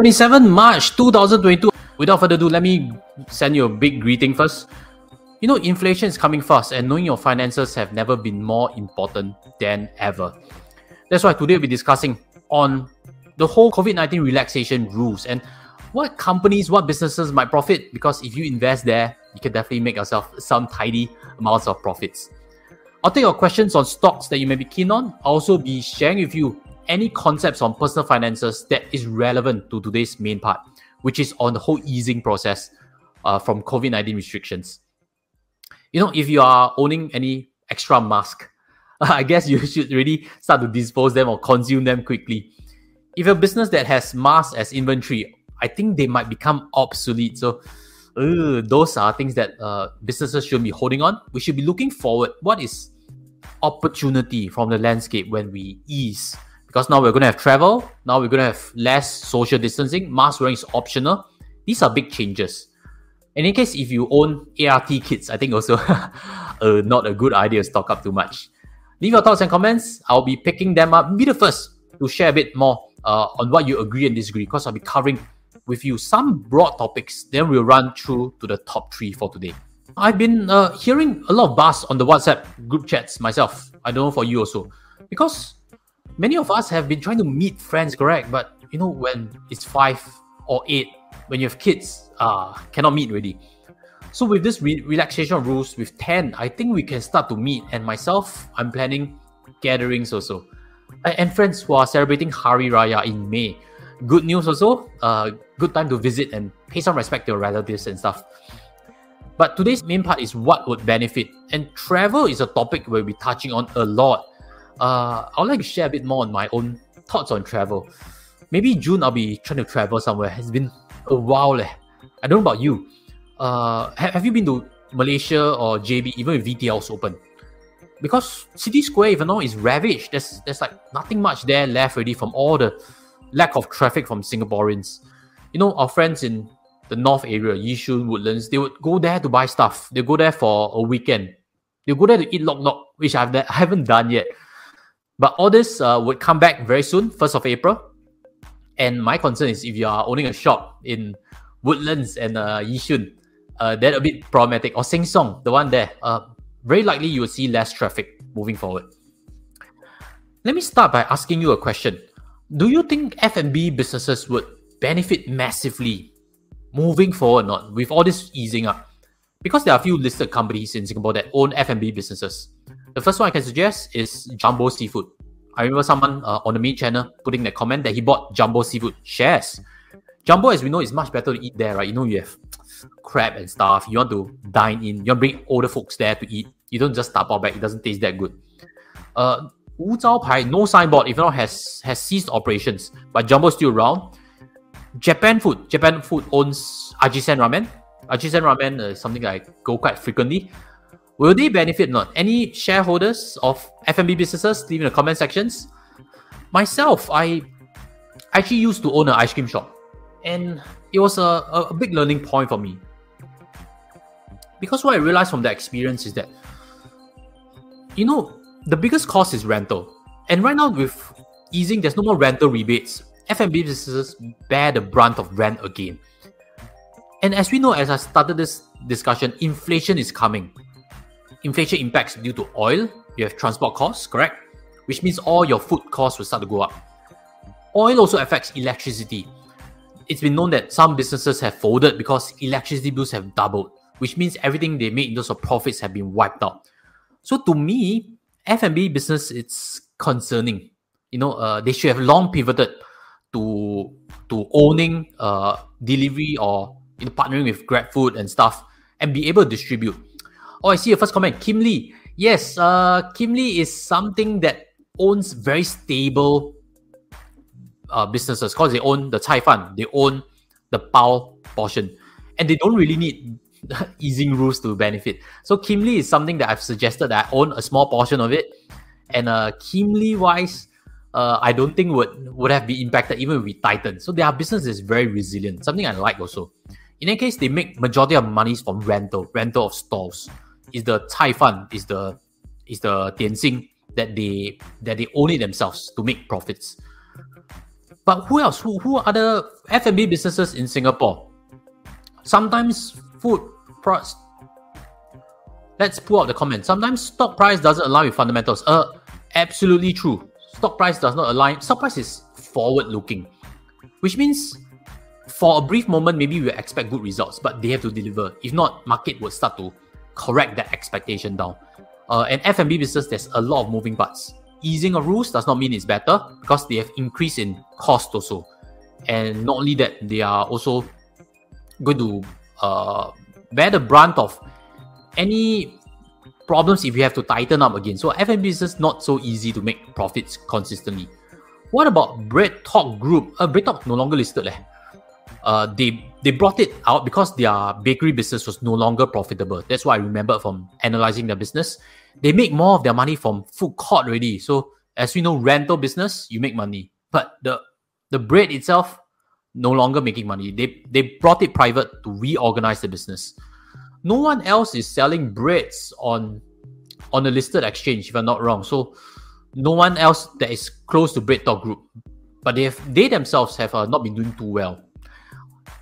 27 March 2022. Without further ado, let me send you a big greeting first. You know, inflation is coming fast, and knowing your finances have never been more important than ever. That's why today we'll be discussing on the whole COVID 19 relaxation rules and what companies, what businesses might profit. Because if you invest there, you can definitely make yourself some tidy amounts of profits. I'll take your questions on stocks that you may be keen on. I'll also be sharing with you any concepts on personal finances that is relevant to today's main part, which is on the whole easing process uh, from COVID 19 restrictions. You know, if you are owning any extra mask, I guess you should really start to dispose them or consume them quickly. If a business that has masks as inventory, I think they might become obsolete. So, uh, those are things that uh, businesses should be holding on. We should be looking forward. What is opportunity from the landscape when we ease? Because now we're going to have travel. Now we're going to have less social distancing. Mask wearing is optional. These are big changes. In any case, if you own ART kits, I think also uh, not a good idea to stock up too much. Leave your thoughts and comments. I'll be picking them up. Be the first to share a bit more uh, on what you agree and disagree because I'll be covering with you some broad topics. Then we'll run through to the top three for today. I've been uh, hearing a lot of buzz on the WhatsApp group chats myself. I don't know for you also. Because many of us have been trying to meet friends, correct? But you know, when it's five or eight, when you have kids, uh, cannot meet really. So with this re- relaxation rules with 10, I think we can start to meet. And myself, I'm planning gatherings also. And friends who are celebrating Hari Raya in May. Good news also, uh, good time to visit and pay some respect to your relatives and stuff. But today's main part is what would benefit. And travel is a topic we'll be touching on a lot. Uh, I would like to share a bit more on my own thoughts on travel. Maybe June I'll be trying to travel somewhere. It's been a while. Leh. I don't know about you uh, have, have you been to Malaysia or JB even with VTLs open? Because City Square, even though is ravaged, there's there's like nothing much there left already from all the lack of traffic from Singaporeans. You know, our friends in the north area, Yishun, Woodlands, they would go there to buy stuff. They go there for a weekend. They go there to eat lok lok, which I've I haven't done yet. But all this uh, would come back very soon, first of April. And my concern is if you are owning a shop in Woodlands and uh, Yishun, uh, that a bit problematic. Or Sheng Siong, the one there, uh, very likely you will see less traffic moving forward. Let me start by asking you a question. Do you think F&B businesses would benefit massively moving forward not with all this easing up? Because there are a few listed companies in Singapore that own F&B businesses. The first one I can suggest is Jumbo Seafood. I remember someone uh, on the main channel putting the comment that he bought Jumbo Seafood shares. Jumbo, as we know, is much better to eat there, right? You know, you have crab and stuff. You want to dine in. You want to bring older folks there to eat. You don't just tap out back. It doesn't taste that good. Uh, Wu Zhao Pai, no signboard, if not has has ceased operations, but Jumbo still around. Japan Food, Japan Food owns Ajisen Ramen. Ajisen Ramen is something I go quite frequently. Will they benefit not? Any shareholders of F&B businesses? Leave in the comment sections. Myself, I actually used to own an ice cream shop. And it was a, a big learning point for me. Because what I realized from that experience is that, you know, the biggest cost is rental. And right now, with easing, there's no more rental rebates. F&B businesses bear the brunt of rent again. And as we know, as I started this discussion, inflation is coming. Inflation impacts due to oil, you have transport costs, correct? Which means all your food costs will start to go up. Oil also affects electricity it's been known that some businesses have folded because electricity bills have doubled, which means everything they made in terms of profits have been wiped out. So to me, F&B business it's concerning. You know, uh, they should have long pivoted to to owning uh, delivery or you know, partnering with GrabFood and stuff and be able to distribute. Oh, I see your first comment. Kimly. Yes, uh, Kimly is something that owns very stable uh, businesses because they own the Cai Fan, they own the Bao portion, and they don't really need easing rules to benefit. So Kimly is something that I've suggested that I own a small portion of it, and uh, Kimly wise, uh, I don't think would would have been impacted even if we. So their business is very resilient. Something I like also. In any case, they make majority of monies from rental, rental of stalls. Is the Cai Fan, is the is the Dianxing that they that they own it themselves to make profits. But who else? Who who are the F&B businesses in Singapore? Sometimes food price. Let's pull out the comment. Sometimes stock price doesn't align with fundamentals. Uh, absolutely true. Stock price does not align. Stock price is forward looking, which means for a brief moment, maybe we expect good results, but they have to deliver. If not, market would start to correct that expectation down. Uh, and F&B business, there's a lot of moving parts. Easing of rules does not mean it's better because they have increase in cost also. And not only that, they are also going to uh, bear the brunt of any problems if you have to tighten up again. So F&B business not so easy to make profits consistently. What about BreadTalk Group? Uh, BreadTalk no longer listed. Leh. Uh, they they brought it out because their bakery business was no longer profitable. That's why I remember from analyzing their business. They make more of their money from food court already. So as we know, rental business you make money, but the the bread itself no longer making money. They they brought it private to reorganize the business. No one else is selling breads on on a listed exchange, if I'm not wrong. So no one else that is close to BreadTalk Group, but they have they themselves have uh, not been doing too well.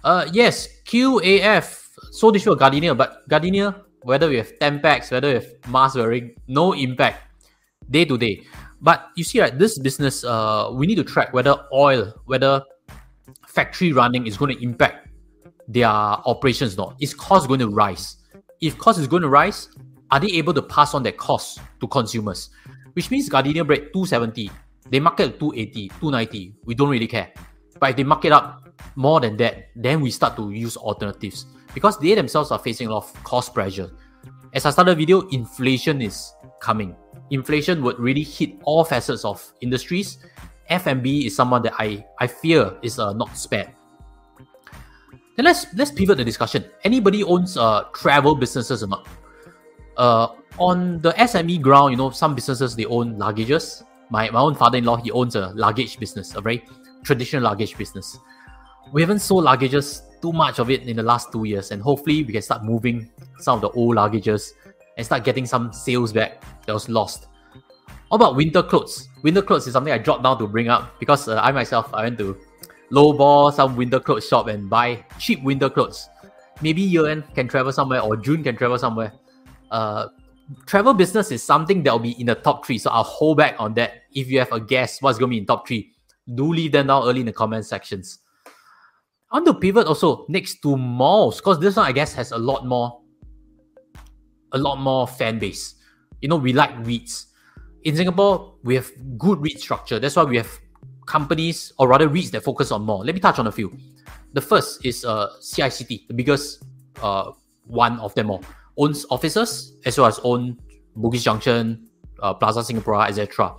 Uh, yes, QAF so this for Gardenia, but Gardenia, whether we have 10 packs, whether we have mask wearing, no impact day to day. But you see, right, this business, uh, we need to track whether oil, whether factory running is going to impact their operations not. Is cost going to rise? If cost is going to rise, are they able to pass on that cost to consumers? Which means Gardenia bread 270, they market 280, 290. We don't really care. But if they market up more than that, then we start to use alternatives because they themselves are facing a lot of cost pressure. As I started the video, inflation is coming. Inflation would really hit all facets of industries. F&B is someone that I, I fear is uh, not spared. Then let's let's pivot the discussion. Anybody owns uh, travel businesses or not? Uh, on the SME ground, you know, some businesses they own luggages. My, my own father-in-law, he owns a luggage business, a very traditional luggage business we haven't sold luggages too much of it in the last two years, and hopefully we can start moving some of the old luggages and start getting some sales back that was lost. How about winter clothes? Winter clothes is something I dropped down to bring up because uh, I myself I went to lowball some winter clothes shop and buy cheap winter clothes. Maybe year can travel somewhere or June can travel somewhere. Uh, travel business is something that will be in the top three, so I'll hold back on that. If you have a guess what's going to be in top three, do leave them down early in the comment sections. I want to pivot also next to malls because this one I guess has a lot more, a lot more fan base. You know, we like REITs. In Singapore, we have good REIT structure. That's why we have companies or rather REITs that focus on more. Let me touch on a few. The first is uh, CICT, the biggest uh, one of them all. Owns offices as well as own Bugis Junction, uh, Plaza Singapura, etc.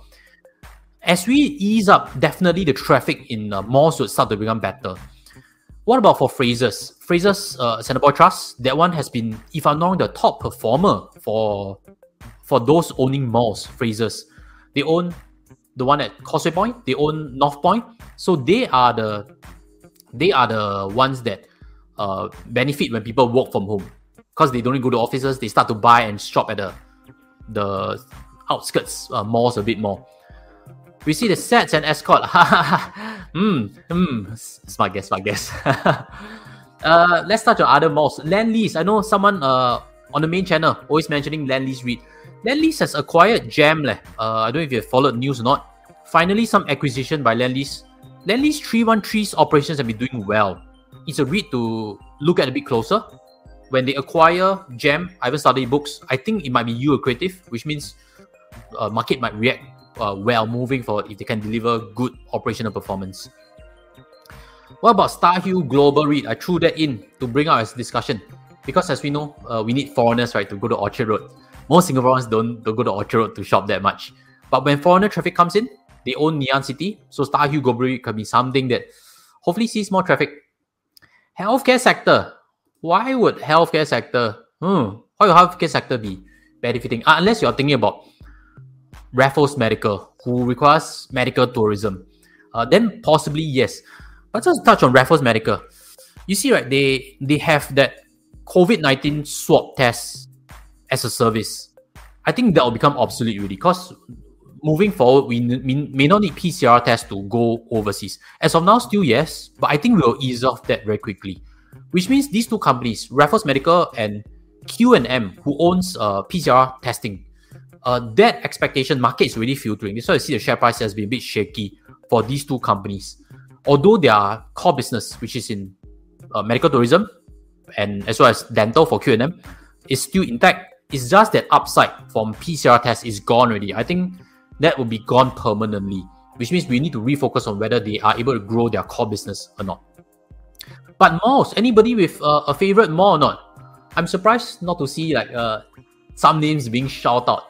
As we ease up, definitely the traffic in uh, malls would start to become better. What about for Frasers? Frasers uh, Singapore Trust, that one has been, if I'm not the top performer for for those owning malls, Frasers. They own the one at Causeway Point, they own North Point. So they are the they are the ones that uh, benefit when people work from home. Because they don't go to offices, they start to buy and shop at the the outskirts uh, malls a bit more. We see the SATS and Ascott. Hmm, hmm. Smart guess, smart guess. uh, let's touch on other malls. Lendlease. I know someone uh, on the main channel always mentioning Lendlease REIT. Lendlease has acquired JEM. Leh. Uh, I don't know if you have followed news or not. Finally, some acquisition by Lendlease. Lendlease 313's operations have been doing well. It's a REIT to look at a bit closer. When they acquire JEM, I haven't studied books. I think it might be yield accretive, which means uh, market might react uh, well moving forward if they can deliver good operational performance. What about Starhill Global REIT? I threw that in to bring out as discussion because as we know, uh, we need foreigners right to go to Orchard Road. Most Singaporeans don't, don't go to Orchard Road to shop that much. But when foreigner traffic comes in, they own Ann City, so Starhill Global REIT can be something that hopefully sees more traffic. Healthcare sector. Why would healthcare sector? Hmm, why would healthcare sector be benefiting? Uh, unless you're thinking about Raffles Medical, who requires medical tourism, uh, then possibly yes. But just touch on Raffles Medical. You see, right? They they have that COVID nineteen swab test as a service. I think that will become obsolete really because moving forward, we may not need PCR tests to go overseas. As of now, still yes, but I think we'll ease off that very quickly. Which means these two companies, Raffles Medical and Q&M, who owns uh, PCR testing, uh, that expectation market is really filtering. That's why I see the share price has been a bit shaky for these two companies. Although their core business, which is in uh, medical tourism and as well as dental for Q&M, is still intact. It's just that upside from PCR test is gone already. I think that will be gone permanently, which means we need to refocus on whether they are able to grow their core business or not. But malls, anybody with uh, a favorite mall or not? I'm surprised not to see like uh, some names being shouted out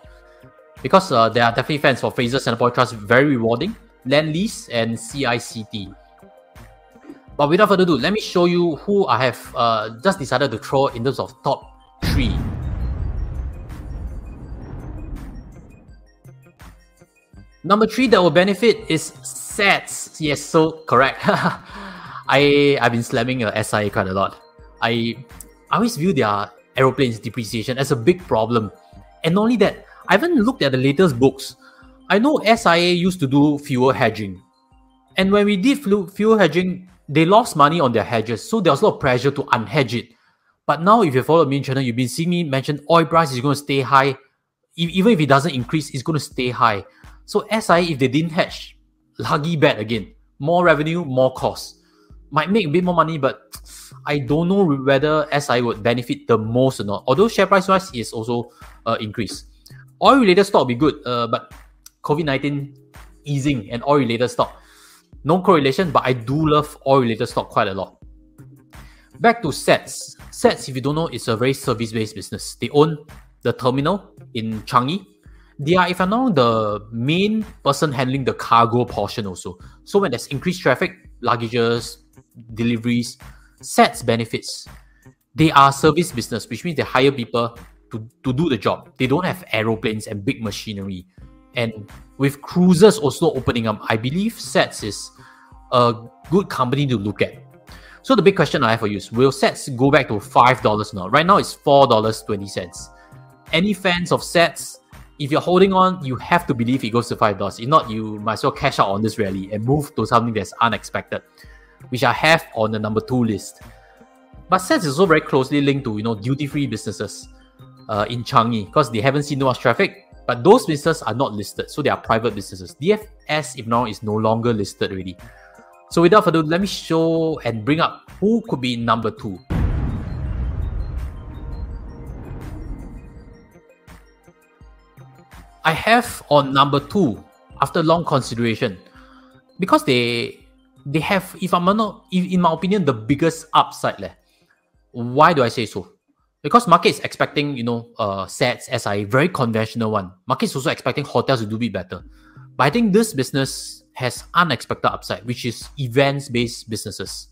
because uh, there are definitely fans for Fraser Singapore Trust, very rewarding, Lendlease and CICT. But without further ado, let me show you who I have uh, just decided to throw in terms of top three. Number three that will benefit is SATS. Yes, so correct. I I've been slamming uh, SIA quite a lot. I I always view their aeroplanes depreciation as a big problem, and not only that, I haven't looked at the latest books. I know SIA used to do fuel hedging. And when we did fuel hedging, they lost money on their hedges. So there was a lot of pressure to unhedge it. But now, if you follow me in channel, you've been seeing me mention oil price is going to stay high. Even if it doesn't increase, it's going to stay high. So SIA, if they didn't hedge, luggy bad again. More revenue, more cost. Might make a bit more money, but I don't know whether SIA would benefit the most or not. Although share price wise is also uh, increased. Oil related stock will be good, uh, but COVID 19 easing and oil related stock. No correlation, but I do love oil related stock quite a lot. Back to SATS. SATS, if you don't know, is a very service based business. They own the terminal in Changi. They are, if I'm know, the main person handling the cargo portion also. So when there's increased traffic, luggages, deliveries, SATS benefits. They are service business, which means they hire people to, to do the job. They don't have aeroplanes and big machinery. And with cruises also opening up, I believe SATS is a good company to look at. So the big question I have for you is will SATS go back to $5 now? Right now it's $4.20. Any fans of SATS, if you're holding on, you have to believe it goes to $5. If not, you might as well cash out on this rally and move to something that's unexpected, which I have on the number two list. But SATS is also very closely linked to you know duty-free businesses uh, in Changi because they haven't seen much traffic. But those businesses are not listed, so they are private businesses. DFS, if now, is no longer listed already. So without further ado, let me show and bring up who could be number two. I have on number two after long consideration because they they have, if I'm not, in my opinion, the biggest upside. Leh. Why do I say so? Because market is expecting you know uh SATS as a very conventional one. Market is also expecting hotels to do bit better, but I think this business has unexpected upside, which is events based businesses.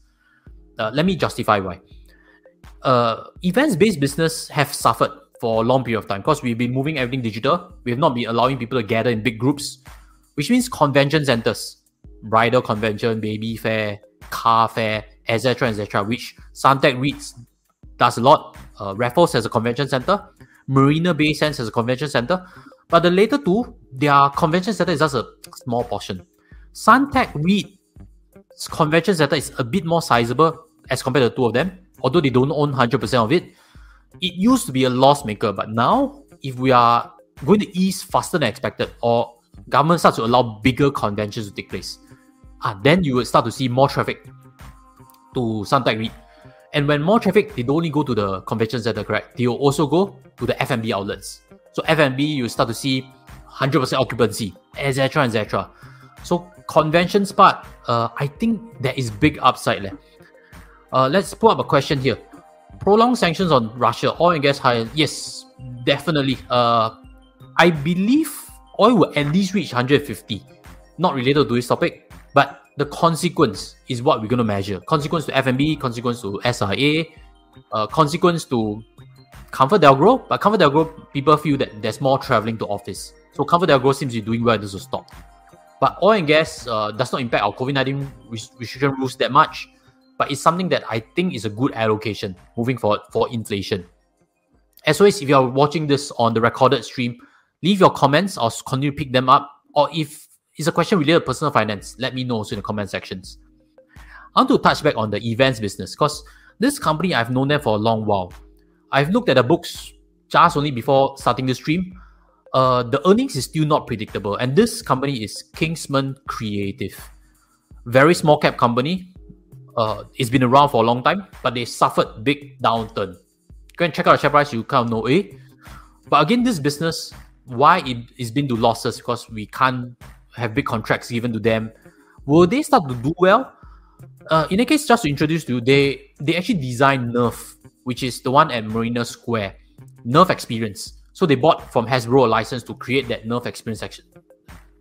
Uh, let me justify why. Uh, events based business have suffered for a long period of time because we've been moving everything digital. We have not been allowing people to gather in big groups, which means convention centers, bridal convention, baby fair, car fair, etc., etc., which Suntec REITs does a lot uh, Raffles has a convention center, Marina Bay Sands has a convention center, but the later two, their convention center is just a small portion. Suntec REIT's convention center is a bit more sizable as compared to the two of them, although they don't own 100% of it. It used to be a loss maker, but now, if we are going to ease faster than expected, or government starts to allow bigger conventions to take place, ah, then you will start to see more traffic to Suntec REIT. And when more traffic, they don't only go to the convention center, correct? They will also go to the F&B outlets. So F&B, you start to see 100% occupancy, etc., etc. So conventions part, uh, I think there is big upside. Uh, let's put up a question here. Prolonged sanctions on Russia, oil and gas high. Yes, definitely. Uh, I believe oil will at least reach 150. Not related to this topic, but the consequence is what we're going to measure. Consequence to F&B, consequence to SIA, uh, consequence to ComfortDelGro. But ComfortDelGro, people feel that there's more traveling to office. So ComfortDelGro seems to be doing well in terms of stock. But oil and gas uh, does not impact our COVID-19 restriction rules that much. But it's something that I think is a good allocation moving forward for inflation. As always, if you are watching this on the recorded stream, leave your comments. I'll continue to pick them up Or if it's a question related to personal finance, let me know also in the comment sections. I want to touch back on the events business because this company I've known them for a long while. I've looked at the books just only before starting the stream. Uh, the earnings is still not predictable, and this company is Kingsmen Creative, very small cap company. Uh, it's been around for a long time, but they suffered big downturn. Go and check out the share price, you kind of know, eh? But again, this business, why it's been to losses because we can't have big contracts given to them. Will they start to do well? Uh, in a case, just to introduce you, they they actually designed Nerf, which is the one at Marina Square, Nerf Experience. So they bought from Hasbro a license to create that Nerf Experience section,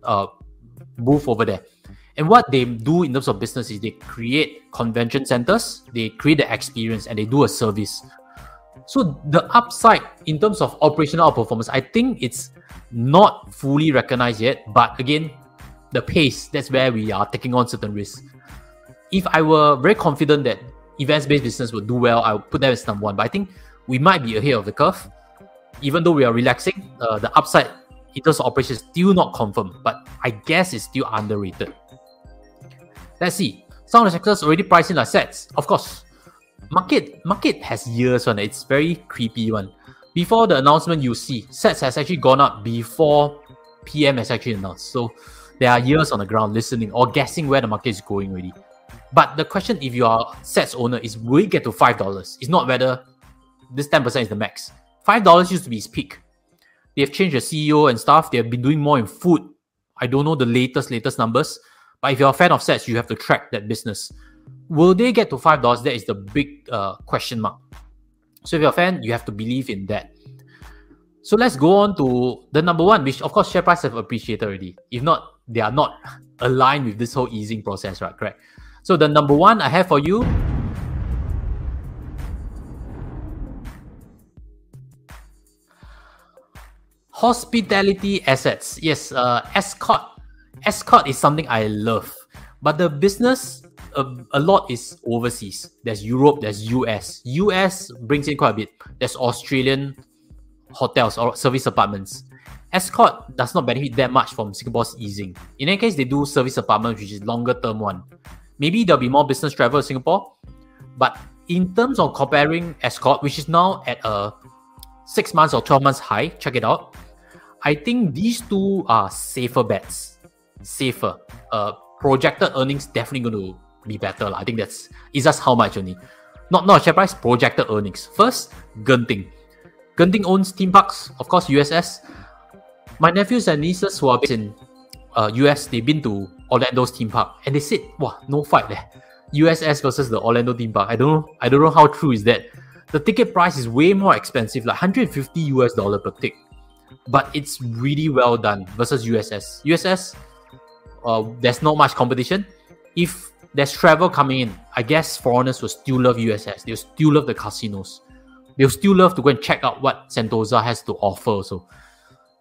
uh, booth over there. And what they do in terms of business is they create convention centers, they create the experience, and they do a service. So the upside in terms of operational performance, I think it's not fully recognized yet. But again, the pace, that's where we are taking on certain risks. If I were very confident that events-based business would do well, I would put that as number one. But I think we might be ahead of the curve. Even though we are relaxing, uh, the upside in terms of operation is still not confirmed. But I guess it's still underrated. Let's see. Some of the sectors already pricing like SATS. Of course, market market has years on it. It's very creepy one. Before the announcement, you see SATS has actually gone up before PM has actually announced. So there are years on the ground listening or guessing where the market is going already. But the question, if you are SATS owner, is will it get to five dollars? It's not whether this ten percent is the max. Five dollars used to be its peak. They have changed the CEO and stuff. They have been doing more in food. I don't know the latest latest numbers, but if you're a fan of SATS, you have to track that business. Will they get to five dollars? That is the big uh, question mark. So if you're a fan, you have to believe in that. So let's go on to the number one, which of course share price have appreciated already. If not, they are not aligned with this whole easing process, right? Correct. So the number one I have for you. Hospitality assets. Yes, uh, Ascott. Ascott is something I love, but the business a, a lot is overseas. There's Europe, there's US. US brings in quite a bit. There's Australian hotels or service apartments. Ascott does not benefit that much from Singapore's easing. In any case, they do service apartments, which is longer term one. Maybe there'll be more business travel in Singapore, but in terms of comparing Ascott, which is now at a six months or twelve months high, check it out. I think these two are safer bets. Safer. Uh, projected earnings definitely going to be better. I think that's it's just how much only. Not not share price, projected earnings. First, Genting. Genting owns theme parks, of course, USS. My nephews and nieces who are based in uh, US, they've been to Orlando's theme park and they said, wow, no fight there. USS versus the Orlando theme park. I don't know. I don't know how true is that. The ticket price is way more expensive, like 150 US dollar per tick. But it's really well done versus USS. USS, uh, there's not much competition. If there's travel coming in, I guess foreigners will still love USS. They'll still love the casinos. They'll still love to go and check out what Sentosa has to offer. So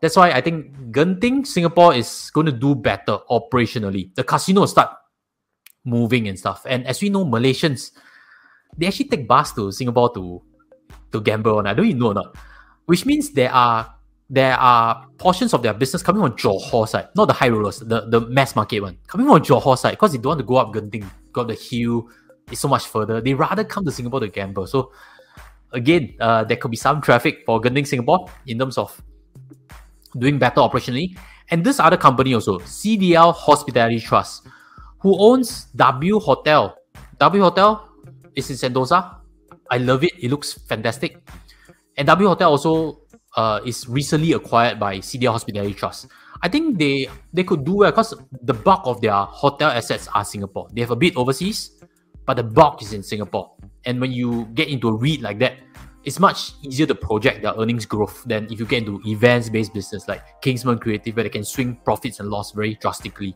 that's why I think Genting Singapore is going to do better operationally. The casino will start moving and stuff. And as we know, Malaysians they actually take bus to Singapore to to gamble on. I don't even know or not. Which means there are there are portions of their business coming on Johor side, not the high rollers, the, the mass market one, coming on Johor side because they don't want to go up Genting, got the hill, it's so much further. They rather come to Singapore to gamble. So again, uh, there could be some traffic for Genting Singapore in terms of doing better operationally. And this other company also, CDL Hospitality Trust, who owns W Hotel. W Hotel is in Sentosa. I love it. It looks fantastic. And W Hotel also uh, is recently acquired by CDL Hospitality Trust. I think they they could do well because the bulk of their hotel assets are Singapore. They have a bit overseas, but the bulk is in Singapore. And when you get into a REIT like that, it's much easier to project their earnings growth than if you get into events-based business like Kingsmen Creative, where they can swing profits and loss very drastically.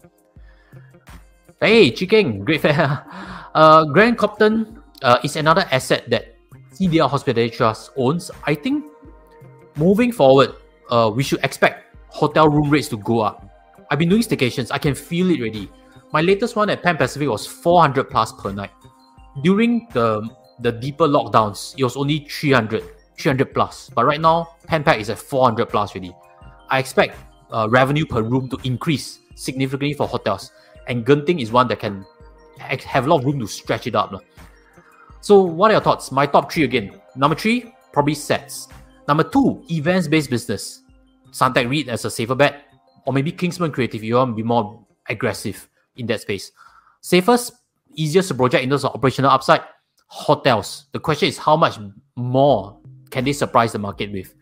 Hey, Chicken, great fair. Uh, Grand Copthorne uh, is another asset that CDL Hospitality Trust owns. I think moving forward, uh, we should expect hotel room rates to go up. I've been doing staycations. I can feel it already. My latest one at Pan Pacific was 400 plus per night. During the the deeper lockdowns, it was only 300, 300 plus. But right now, Pan Pac is at 400 plus really. I expect uh, revenue per room to increase significantly for hotels. And Genting is one that can have a lot of room to stretch it up. So, what are your thoughts? My top three again. Number three, probably SATS. Number two, events based business. Suntec REIT as a safer bet. Or maybe Kingsmen Creative, you want to be more aggressive in that space. Safest, easiest to project in terms of operational upside. Hotels. The question is how much more can they surprise the market with?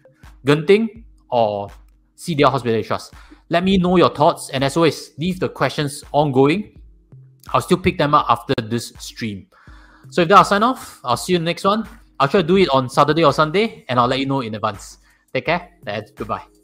Genting or CDL Hospitality Trust? Let me know your thoughts. And as always, leave the questions ongoing. I'll still pick them up after this stream. So if that, I'll sign off. I'll see you next one. I'll try to do it on Saturday or Sunday, and I'll let you know in advance. Take care and goodbye.